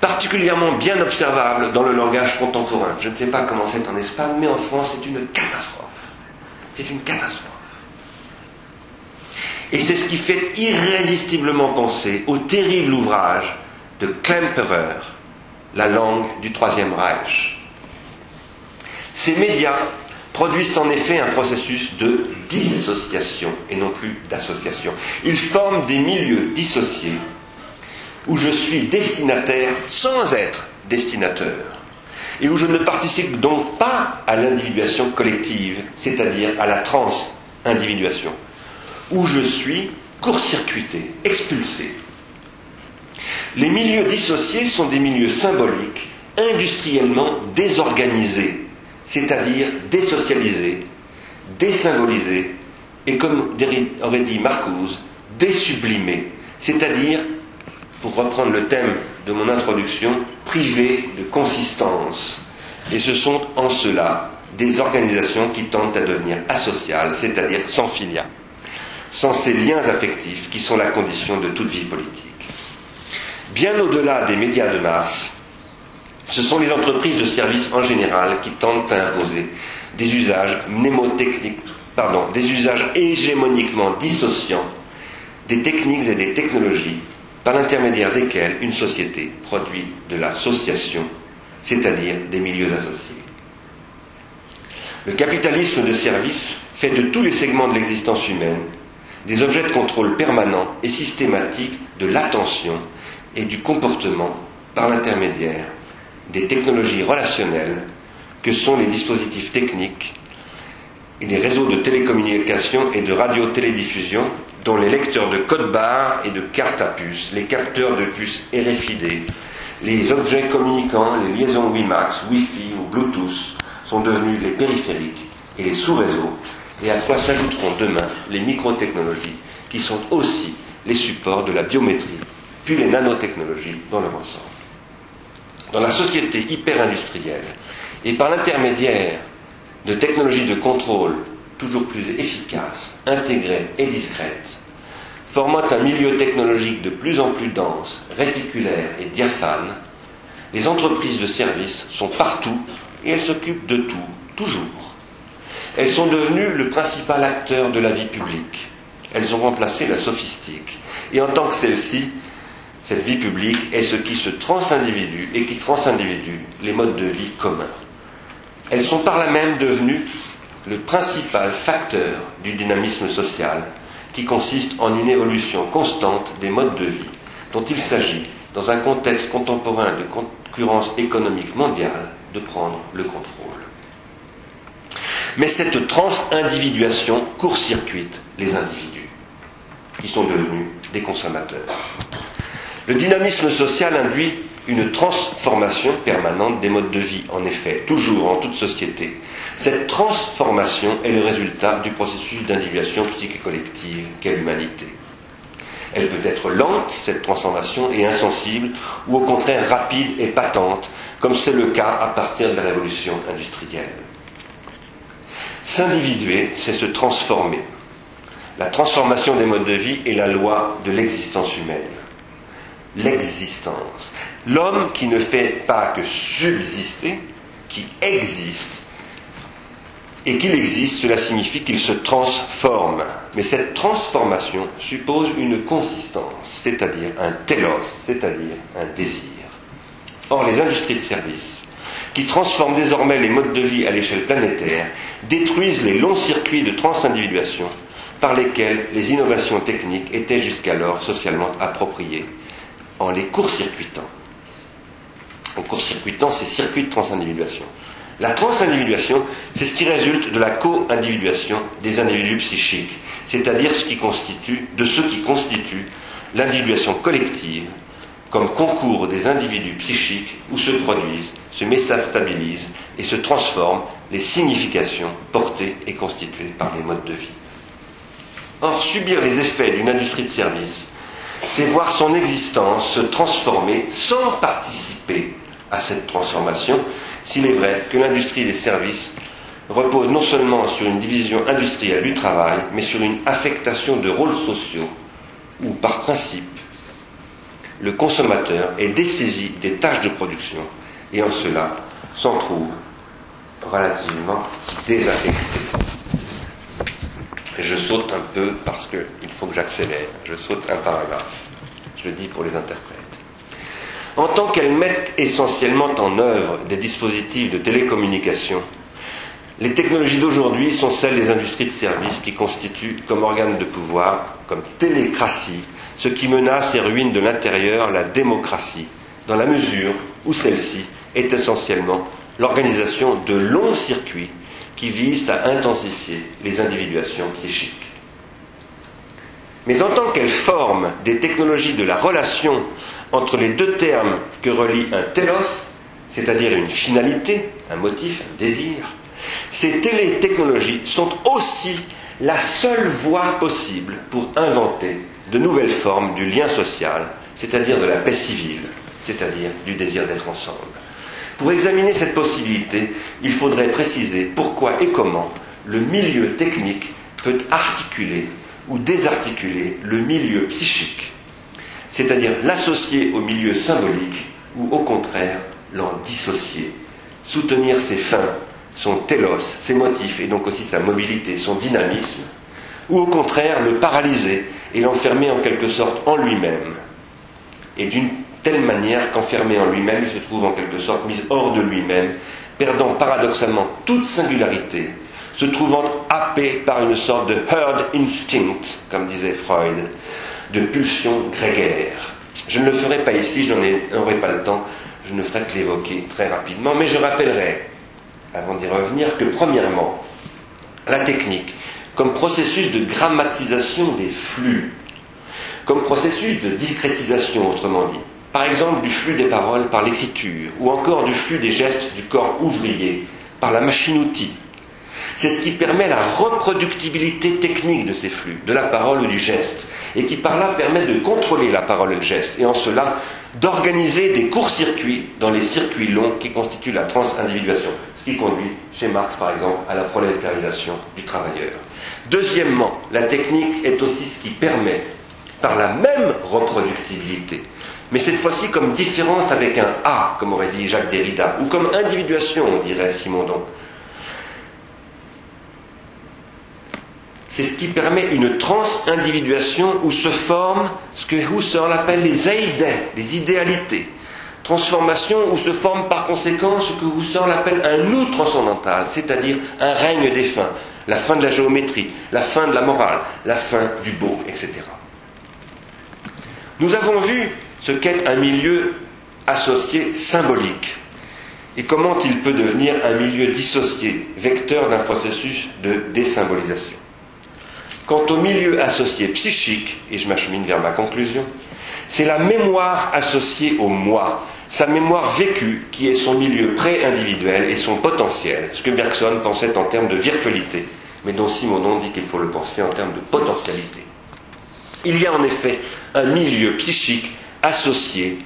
particulièrement bien observable dans le langage contemporain. Je ne sais pas comment c'est en Espagne, mais en France, c'est une catastrophe. C'est une catastrophe. Et c'est ce qui fait irrésistiblement penser au terrible ouvrage de Klemperer, La langue du Troisième Reich. Ces médias produisent en effet un processus de dissociation et non plus d'association. Ils forment des milieux dissociés où je suis destinataire sans être destinateur et où je ne participe donc pas à l'individuation collective, c'est-à-dire à la trans-individuation, où je suis court-circuité, expulsé. Les milieux dissociés sont des milieux symboliques, industriellement désorganisés, c'est-à-dire désocialisé, désymbolisé et, comme aurait dit Marcuse, désublimé, c'est-à-dire, pour reprendre le thème de mon introduction, privé de consistance. Et ce sont en cela des organisations qui tentent à devenir asociales, c'est-à-dire sans filia, sans ces liens affectifs qui sont la condition de toute vie politique. Bien au-delà des médias de masse, ce sont les entreprises de services en général qui tentent à imposer des usages mnémotechniques, pardon, des usages hégémoniquement dissociants des techniques et des technologies par l'intermédiaire desquelles une société produit de l'association, c'est-à-dire des milieux associés. Le capitalisme de service fait de tous les segments de l'existence humaine des objets de contrôle permanent et systématique de l'attention et du comportement par l'intermédiaire des technologies relationnelles que sont les dispositifs techniques et les réseaux de télécommunication et de radiotélédiffusion dont les lecteurs de code barres et de cartes à puce, les capteurs de puces RFID, les objets communicants, les liaisons WiMAX, Wi-Fi ou Bluetooth sont devenus les périphériques et les sous-réseaux, et à quoi s'ajouteront demain les microtechnologies qui sont aussi les supports de la biométrie, puis les nanotechnologies dans leur ensemble. Dans la société hyper-industrielle, et par l'intermédiaire de technologies de contrôle toujours plus efficaces, intégrées et discrètes, formant un milieu technologique de plus en plus dense, réticulaire et diaphane, les entreprises de services sont partout et elles s'occupent de tout, toujours. Elles sont devenues le principal acteur de la vie publique. Elles ont remplacé la sophistique. Et en tant que celle-ci, cette vie publique est ce qui se transindividue et qui transindividue les modes de vie communs. Elles sont par là même devenues le principal facteur du dynamisme social, qui consiste en une évolution constante des modes de vie, dont il s'agit, dans un contexte contemporain de concurrence économique mondiale, de prendre le contrôle. Mais cette transindividuation court-circuite les individus, qui sont devenus des consommateurs. Le dynamisme social induit une transformation permanente des modes de vie, en effet, toujours en toute société. Cette transformation est le résultat du processus d'individuation psychique collective qu'est l'humanité. Elle peut être lente, cette transformation, et insensible, ou au contraire rapide et patente, comme c'est le cas à partir de la révolution industrielle. S'individuer, c'est se transformer. La transformation des modes de vie est la loi de l'existence humaine. L'existence. L'homme qui ne fait pas que subsister, qui existe, et qu'il existe, cela signifie qu'il se transforme. Mais cette transformation suppose une consistance, c'est-à-dire un telos, c'est-à-dire un désir. Or, les industries de services, qui transforment désormais les modes de vie à l'échelle planétaire, détruisent les longs circuits de transindividuation par lesquels les innovations techniques étaient jusqu'alors socialement appropriées, en les court-circuitant en court-circuitant ces circuits de transindividuation. La transindividuation, c'est ce qui résulte de la co-individuation des individus psychiques, c'est-à-dire ce qui constitue, de ceux qui constituent l'individuation collective comme concours des individus psychiques où se produisent, se métastabilisent et se transforment les significations portées et constituées par les modes de vie. Or, subir les effets d'une industrie de service, c'est voir son existence se transformer sans participer à cette transformation, s'il est vrai que l'industrie des services repose non seulement sur une division industrielle du travail, mais sur une affectation de rôles sociaux où, par principe, le consommateur est dessaisi des tâches de production et en cela s'en trouve relativement désaffecté. Je saute un peu parce qu'il faut que j'accélère. Je saute un paragraphe. Je le dis pour les interprètes en tant qu'elles mettent essentiellement en œuvre des dispositifs de télécommunication, les technologies d'aujourd'hui sont celles des industries de services qui constituent comme organe de pouvoir, comme télécratie, ce qui menace et ruine de l'intérieur la démocratie, dans la mesure où celle-ci est essentiellement l'organisation de longs circuits qui visent à intensifier les individuations psychiques. Mais en tant qu'elles forment des technologies de la relation entre les deux termes que relie un telos, c'est-à-dire une finalité, un motif, un désir, ces télétechnologies sont aussi la seule voie possible pour inventer de nouvelles formes du lien social, c'est-à-dire de la paix civile, c'est-à-dire du désir d'être ensemble. Pour examiner cette possibilité, il faudrait préciser pourquoi et comment le milieu technique peut articuler ou désarticuler le milieu psychique c'est-à-dire l'associer au milieu symbolique ou au contraire l'en dissocier, soutenir ses fins, son télos, ses motifs et donc aussi sa mobilité, son dynamisme, ou au contraire le paralyser et l'enfermer en quelque sorte en lui-même, telle manière qu'enfermé en lui-même, il se trouve en quelque sorte mis hors de lui-même, perdant paradoxalement toute singularité, se trouvant happé par une sorte de herd instinct, comme disait Freud, de pulsion grégaire. Je ne le ferai pas ici, je n'en aurai pas le temps, je ne ferai que l'évoquer très rapidement, mais je rappellerai, avant d'y revenir, que premièrement, la technique, comme processus de grammatisation des flux, comme processus de discrétisation, autrement dit, par exemple du flux des paroles par l'écriture, ou encore du flux des gestes du corps ouvrier par la machine-outil. C'est ce qui permet la reproductibilité technique de ces flux, de la parole ou du geste, et qui par là permet de contrôler la parole et le geste, et en cela d'organiser des courts-circuits dans les circuits longs qui constituent la transindividuation, ce qui conduit, chez Marx par exemple, à la prolétarisation du travailleur. Deuxièmement, la technique est aussi ce qui permet, par la même reproductibilité, mais cette fois-ci comme différence avec un A, comme aurait dit Jacques Derrida, ou comme individuation, dirait Simondon. C'est ce qui permet une transindividuation où se forment ce que Husserl appelle les aidets, les idéalités. Transformation où se forme par conséquent ce que Husserl appelle un nous transcendantal, c'est-à-dire un règne des fins, la fin de la géométrie, la fin de la morale, la fin du beau, etc. Nous avons vu ce qu'est un milieu associé symbolique et comment il peut devenir un milieu dissocié, vecteur d'un processus de désymbolisation. Quant au milieu associé psychique, et je m'achemine vers ma conclusion, c'est la mémoire associée au moi, sa mémoire vécue qui est son milieu pré-individuel et son potentiel, ce que Bergson pensait en termes de virtualité, mais dont Simonon dit qu'il faut le penser en termes de potentialité. Il y a en effet un milieu psychique associé,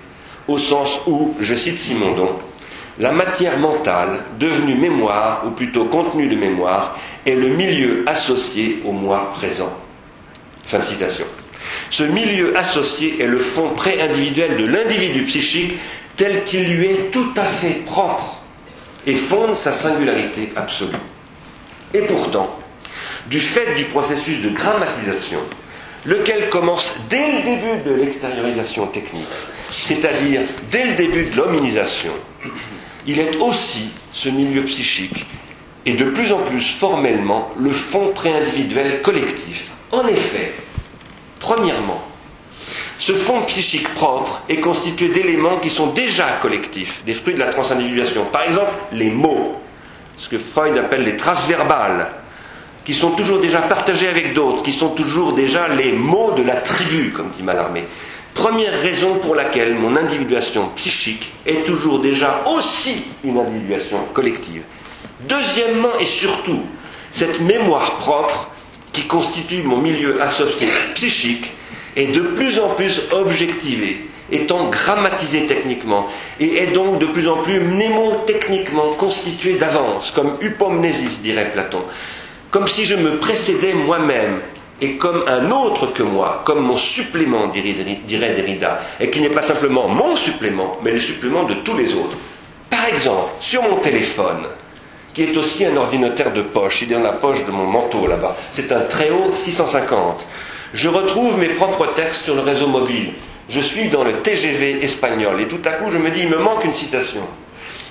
au sens où, je cite Simondon, la matière mentale, devenue mémoire, ou plutôt contenu de mémoire, est le milieu associé au moi présent. Fin de citation. Ce milieu associé est le fond pré-individuel de l'individu psychique tel qu'il lui est tout à fait propre et fonde sa singularité absolue. Et pourtant, du fait du processus de grammatisation, lequel commence dès le début de l'extériorisation technique, c'est-à-dire dès le début de l'hominisation, il est aussi ce milieu psychique et de plus en plus formellement le fond préindividuel collectif. En effet, premièrement, ce fond psychique propre est constitué d'éléments qui sont déjà collectifs, des fruits de la transindividuation. Par exemple, les mots, ce que Freud appelle les traces verbales, qui sont toujours déjà partagés avec d'autres, qui sont toujours déjà les mots de la tribu, comme dit Mallarmé. Première raison pour laquelle mon individuation psychique est toujours déjà aussi une individuation collective. Deuxièmement et surtout, cette mémoire propre qui constitue mon milieu associé psychique est de plus en plus objectivée, étant grammatisée techniquement, et est donc de plus en plus mnémotechniquement constituée d'avance, comme upomnésis, dirait Platon comme si je me précédais moi-même et comme un autre que moi, comme mon supplément, dirait Derrida, et qui n'est pas simplement mon supplément, mais le supplément de tous les autres. Par exemple, sur mon téléphone, qui est aussi un ordinateur de poche, il est dans la poche de mon manteau là-bas, c'est un très haut 650. Je retrouve mes propres textes sur le réseau mobile. Je suis dans le TGV espagnol et tout à coup je me dis, il me manque une citation.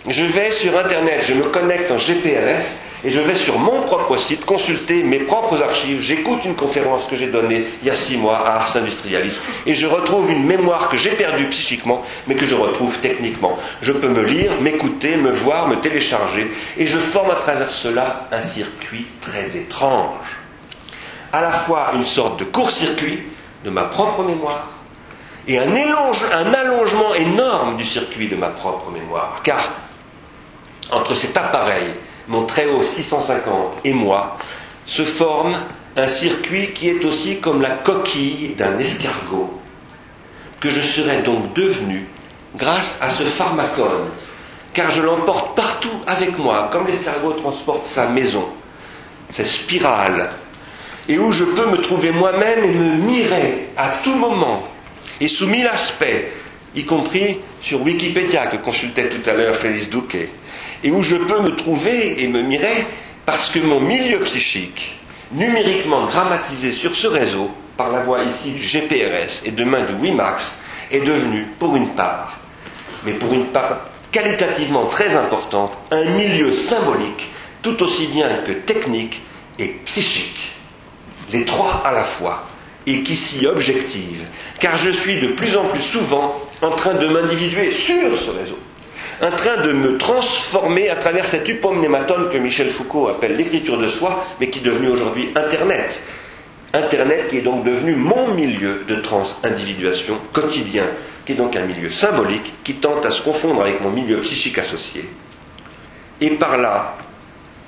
Je vais sur Internet, je me connecte en GPRS et je vais sur mon propre site consulter mes propres archives. J'écoute une conférence que j'ai donnée il y a six mois à Ars Industrialis et je retrouve une mémoire que j'ai perdue psychiquement mais que je retrouve techniquement. Je peux me lire, m'écouter, me voir, me télécharger et je forme à travers cela un circuit très étrange. À la fois une sorte de court-circuit de ma propre mémoire et un, un allongement énorme du circuit de ma propre mémoire. Car entre cet appareil, mon très haut 650 et moi, se forme un circuit qui est aussi comme la coquille d'un escargot, que je serais donc devenu grâce à ce pharmacone, car je l'emporte partout avec moi, comme l'escargot transporte sa maison, cette spirale, et où je peux me trouver moi-même et me mirer à tout moment, et sous mille aspects, y compris sur Wikipédia que consultait tout à l'heure Félix Douquet, et où je peux me trouver et me mirer parce que mon milieu psychique, numériquement grammatisé sur ce réseau, par la voie ici du GPRS et demain du WiMAX, est devenu, pour une part, mais pour une part qualitativement très importante, un milieu symbolique tout aussi bien que technique et psychique. Les trois à la fois, et qui s'y objective, car je suis de plus en plus souvent en train de m'individuer sur ce réseau, en train de me transformer à travers cet upomnématone que Michel Foucault appelle l'écriture de soi, mais qui est devenu aujourd'hui Internet. Internet qui est donc devenu mon milieu de trans-individuation quotidien, qui est donc un milieu symbolique qui tente à se confondre avec mon milieu psychique associé. Et par là,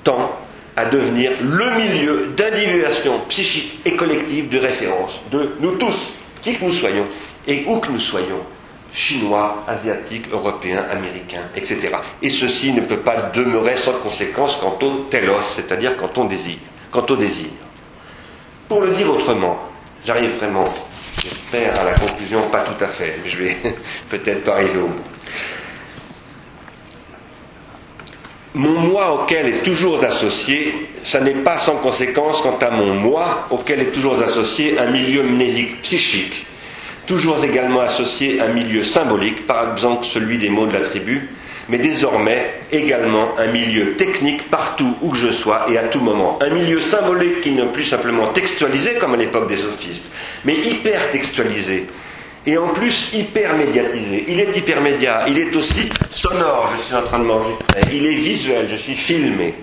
tend à devenir le milieu d'individuation psychique et collective de référence de nous tous, qui que nous soyons et où que nous soyons, chinois, asiatiques, européens, américains, etc. Et ceci ne peut pas demeurer sans conséquence quant au telos, c'est-à-dire quant au désir. Quant au désir. Pour le dire autrement, j'arrive vraiment, j'espère, à la conclusion, pas tout à fait, mais je vais peut-être pas arriver au bout. Mon moi auquel est toujours associé, ça n'est pas sans conséquence quant à mon moi auquel est toujours associé un milieu mnésique psychique, toujours également associé un milieu symbolique, par exemple celui des mots de la tribu, mais désormais également un milieu technique partout où que je sois et à tout moment. Un milieu symbolique qui n'est plus simplement textualisé comme à l'époque des sophistes, mais hyper textualisé. Et en plus hyper médiatisé. Il est hypermédia, il est aussi sonore, je suis en train de m'enregistrer, il est visuel, je suis filmé.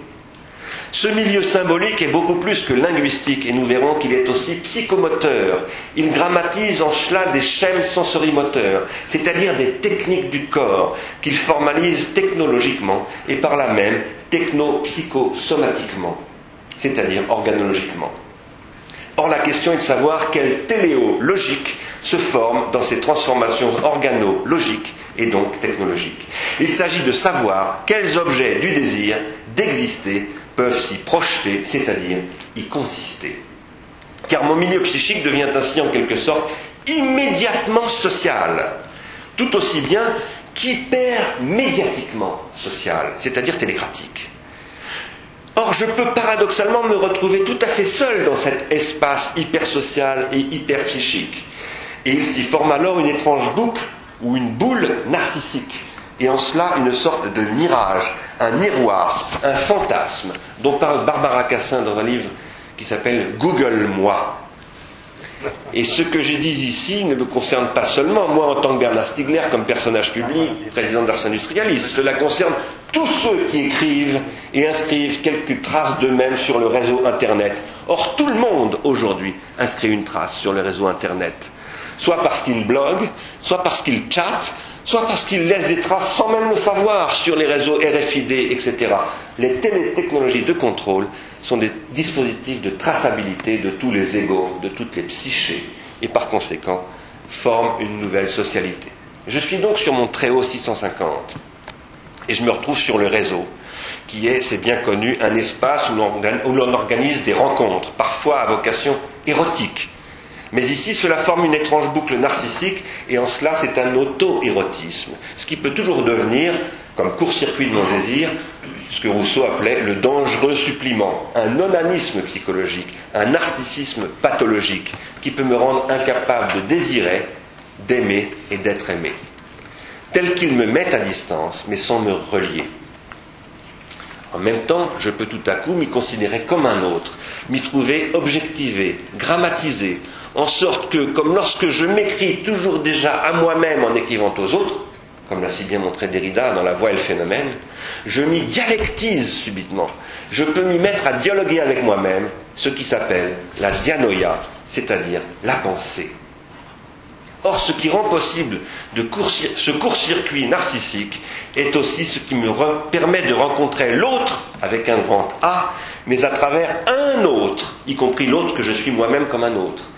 Ce milieu symbolique est beaucoup plus que linguistique et nous verrons qu'il est aussi psychomoteur. Il grammatise en cela des chaînes sensorimoteurs, c'est-à-dire des techniques du corps qu'il formalise technologiquement et par là même techno-psychosomatiquement, c'est-à-dire organologiquement. Or la question est de savoir quelle téléologique se forme dans ces transformations organo-logiques et donc technologiques. Il s'agit de savoir quels objets du désir d'exister peuvent s'y projeter, c'est-à-dire y consister. Car mon milieu psychique devient ainsi en quelque sorte immédiatement social, tout aussi bien qu'hyper-médiatiquement social, c'est-à-dire télécratique. Or, je peux paradoxalement me retrouver tout à fait seul dans cet espace hyper-social et hyper-psychique. Et il s'y forme alors une étrange boucle ou une boule narcissique et en cela une sorte de mirage, un miroir, un fantasme, dont parle Barbara Cassin dans un livre qui s'appelle Google Moi. Et ce que j'ai dit ici ne me concerne pas seulement moi en tant que Bernard Stiegler comme personnage public, président d'Ars Industrialis, cela concerne tous ceux qui écrivent et inscrivent quelques traces d'eux-mêmes sur le réseau Internet. Or, tout le monde aujourd'hui inscrit une trace sur le réseau Internet, soit parce qu'il blogue, soit parce qu'il chatte, soit parce qu'ils laissent des traces sans même le savoir sur les réseaux RFID, etc. Les télétechnologies de contrôle sont des dispositifs de traçabilité de tous les égaux, de toutes les psychés, et par conséquent forment une nouvelle socialité. Je suis donc sur mon très haut 650, et je me retrouve sur le réseau, qui est, c'est bien connu, un espace où l'on organise des rencontres, parfois à vocation érotique, mais ici, cela forme une étrange boucle narcissique, et en cela, c'est un auto-érotisme, ce qui peut toujours devenir, comme court-circuit de mon désir, ce que Rousseau appelait le dangereux suppliment, un onanisme psychologique, un narcissisme pathologique, qui peut me rendre incapable de désirer, d'aimer et d'être aimé, tel qu'il me met à distance, mais sans me relier. En même temps, je peux tout à coup m'y considérer comme un autre, m'y trouver objectivé, grammatisé, en sorte que, comme lorsque je m'écris toujours déjà à moi-même en écrivant aux autres, comme l'a si bien montré Derrida dans La voix et le phénomène, je m'y dialectise subitement. Je peux m'y mettre à dialoguer avec moi-même, ce qui s'appelle la dianoïa, c'est-à-dire la pensée. Or, ce qui rend possible ce court-circuit narcissique est aussi ce qui me permet de rencontrer l'autre avec un grand A, mais à travers un autre, y compris l'autre que je suis moi-même comme un autre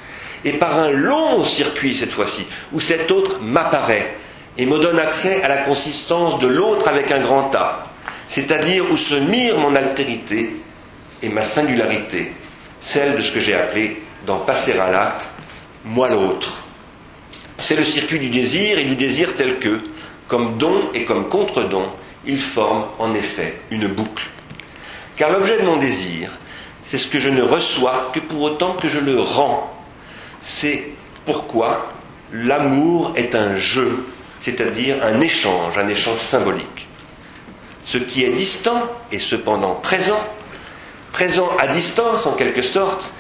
et par un long circuit cette fois-ci, où cet autre m'apparaît et me donne accès à la consistance de l'autre avec un grand A, c'est-à-dire où se mire mon altérité et ma singularité, celle de ce que j'ai appelé, dans Passer à l'acte, moi l'autre. c'est le circuit du désir et du désir tel que, comme don et comme contre-don, il forme en effet une boucle. Car l'objet de mon désir, c'est ce que je ne reçois que pour autant que je le rends. C'est pourquoi l'amour est un jeu, c'est-à-dire un échange, un échange symbolique. Ce qui est distant est cependant présent, présent à distance en quelque sorte,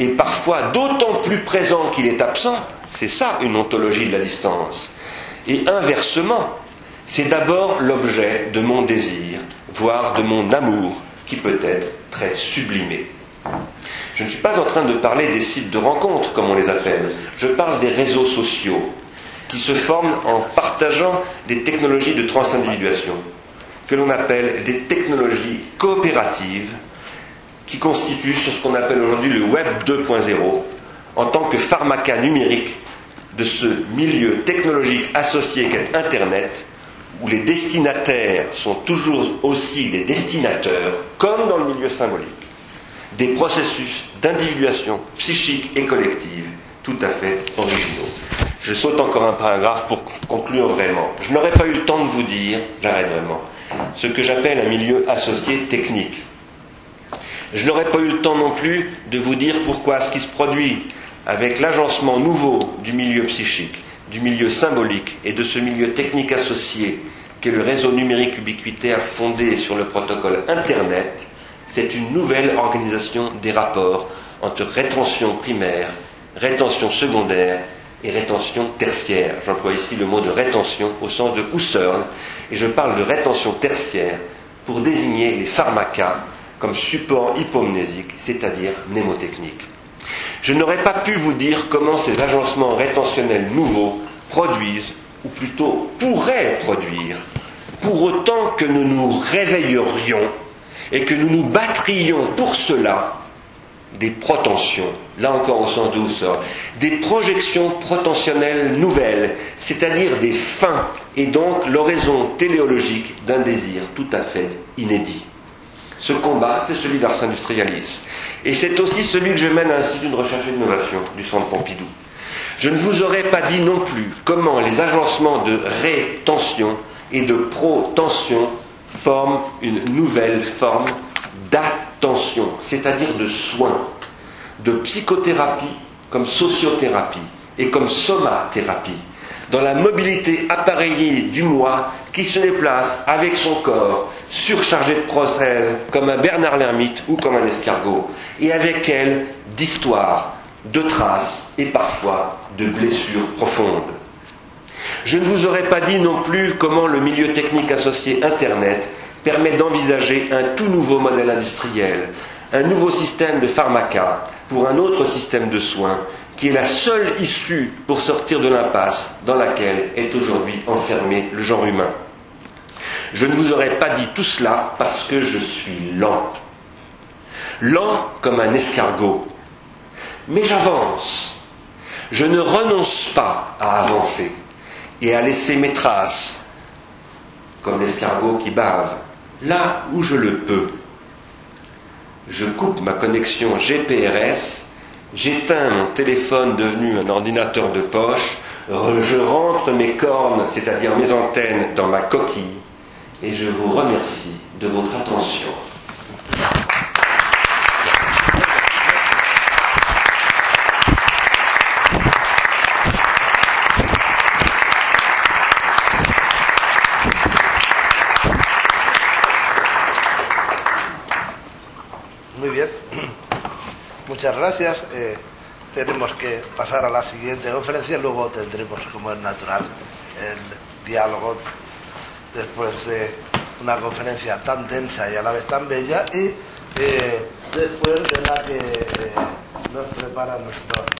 et parfois d'autant plus présent qu'il est absent, c'est ça une ontologie de la distance. Et inversement, c'est d'abord l'objet de mon désir, voire de mon amour, qui peut être très sublimé. Je ne suis pas en train de parler des sites de rencontres, comme on les appelle. Je parle des réseaux sociaux, qui se forment en partageant des technologies de transindividuation, que l'on appelle des technologies coopératives, qui constituent ce qu'on appelle aujourd'hui le Web 2.0, en tant que pharmaca numérique de ce milieu technologique associé qu'est Internet, où les destinataires sont toujours aussi des destinateurs, comme dans le milieu symbolique, des processus d'individuation psychique et collective tout à fait originaux. Je saute encore un paragraphe pour conclure vraiment. Je n'aurais pas eu le temps de vous dire, j'arrête vraiment, ce que j'appelle un milieu associé technique. Je n'aurais pas eu le temps non plus de vous dire pourquoi ce qui se produit avec l'agencement nouveau du milieu psychique, du milieu symbolique et de ce milieu technique associé qu'est le réseau numérique ubiquitaire fondé sur le protocole Internet, c'est une nouvelle organisation des rapports entre rétention primaire, rétention secondaire et rétention tertiaire. J'emploie ici le mot de rétention au sens de Husserl, et je parle de rétention tertiaire pour désigner les pharmacas comme support hypomnésique, c'est-à-dire mnémotechnique. Je n'aurais pas pu vous dire comment ces agencements rétentionnels nouveaux produisent, ou plutôt pourraient produire, pour autant que nous nous réveillerions et que nous nous battrions pour cela, des protensions, là encore au sens d'où sort, des projections protentionnelles nouvelles, c'est-à-dire des fins, et donc l'oraison téléologique d'un désir tout à fait inédit. Ce combat, c'est celui d'Ars Industrialis. Et c'est aussi celui que je mène à l'Institut de recherche et d'innovation du Centre Pompidou. Je ne vous aurais pas dit non plus comment les agencements de rétention et de protension forment une nouvelle forme d'attention, c'est-à-dire de soins, de psychothérapie comme sociothérapie et comme somathérapie, dans la mobilité appareillée du moi qui se déplace avec son corps surchargé de prothèses comme un Bernard l'ermite ou comme un escargot, et avec elle d'histoires, de traces et parfois de blessures profondes. Je ne vous aurais pas dit non plus comment le milieu technique associé Internet permet d'envisager un tout nouveau modèle industriel, un nouveau système de pharmaca pour un autre système de soins qui est la seule issue pour sortir de l'impasse dans laquelle est aujourd'hui enfermé le genre humain. Je ne vous aurais pas dit tout cela parce que je suis lent. Lent comme un escargot. Mais j'avance. Je ne renonce pas à avancer et à laisser mes traces, comme l'escargot qui bave, là où je le peux. Je coupe ma connexion GPRS, j'éteins mon téléphone devenu un ordinateur de poche, je rentre mes cornes, c'est-à-dire mes antennes, dans ma coquille, et je vous remercie de votre attention. Muchas gracias. Eh, tenemos que pasar a la siguiente conferencia, luego tendremos, como es natural, el diálogo después de una conferencia tan densa y a la vez tan bella y eh, después de la que eh, nos prepara nuestro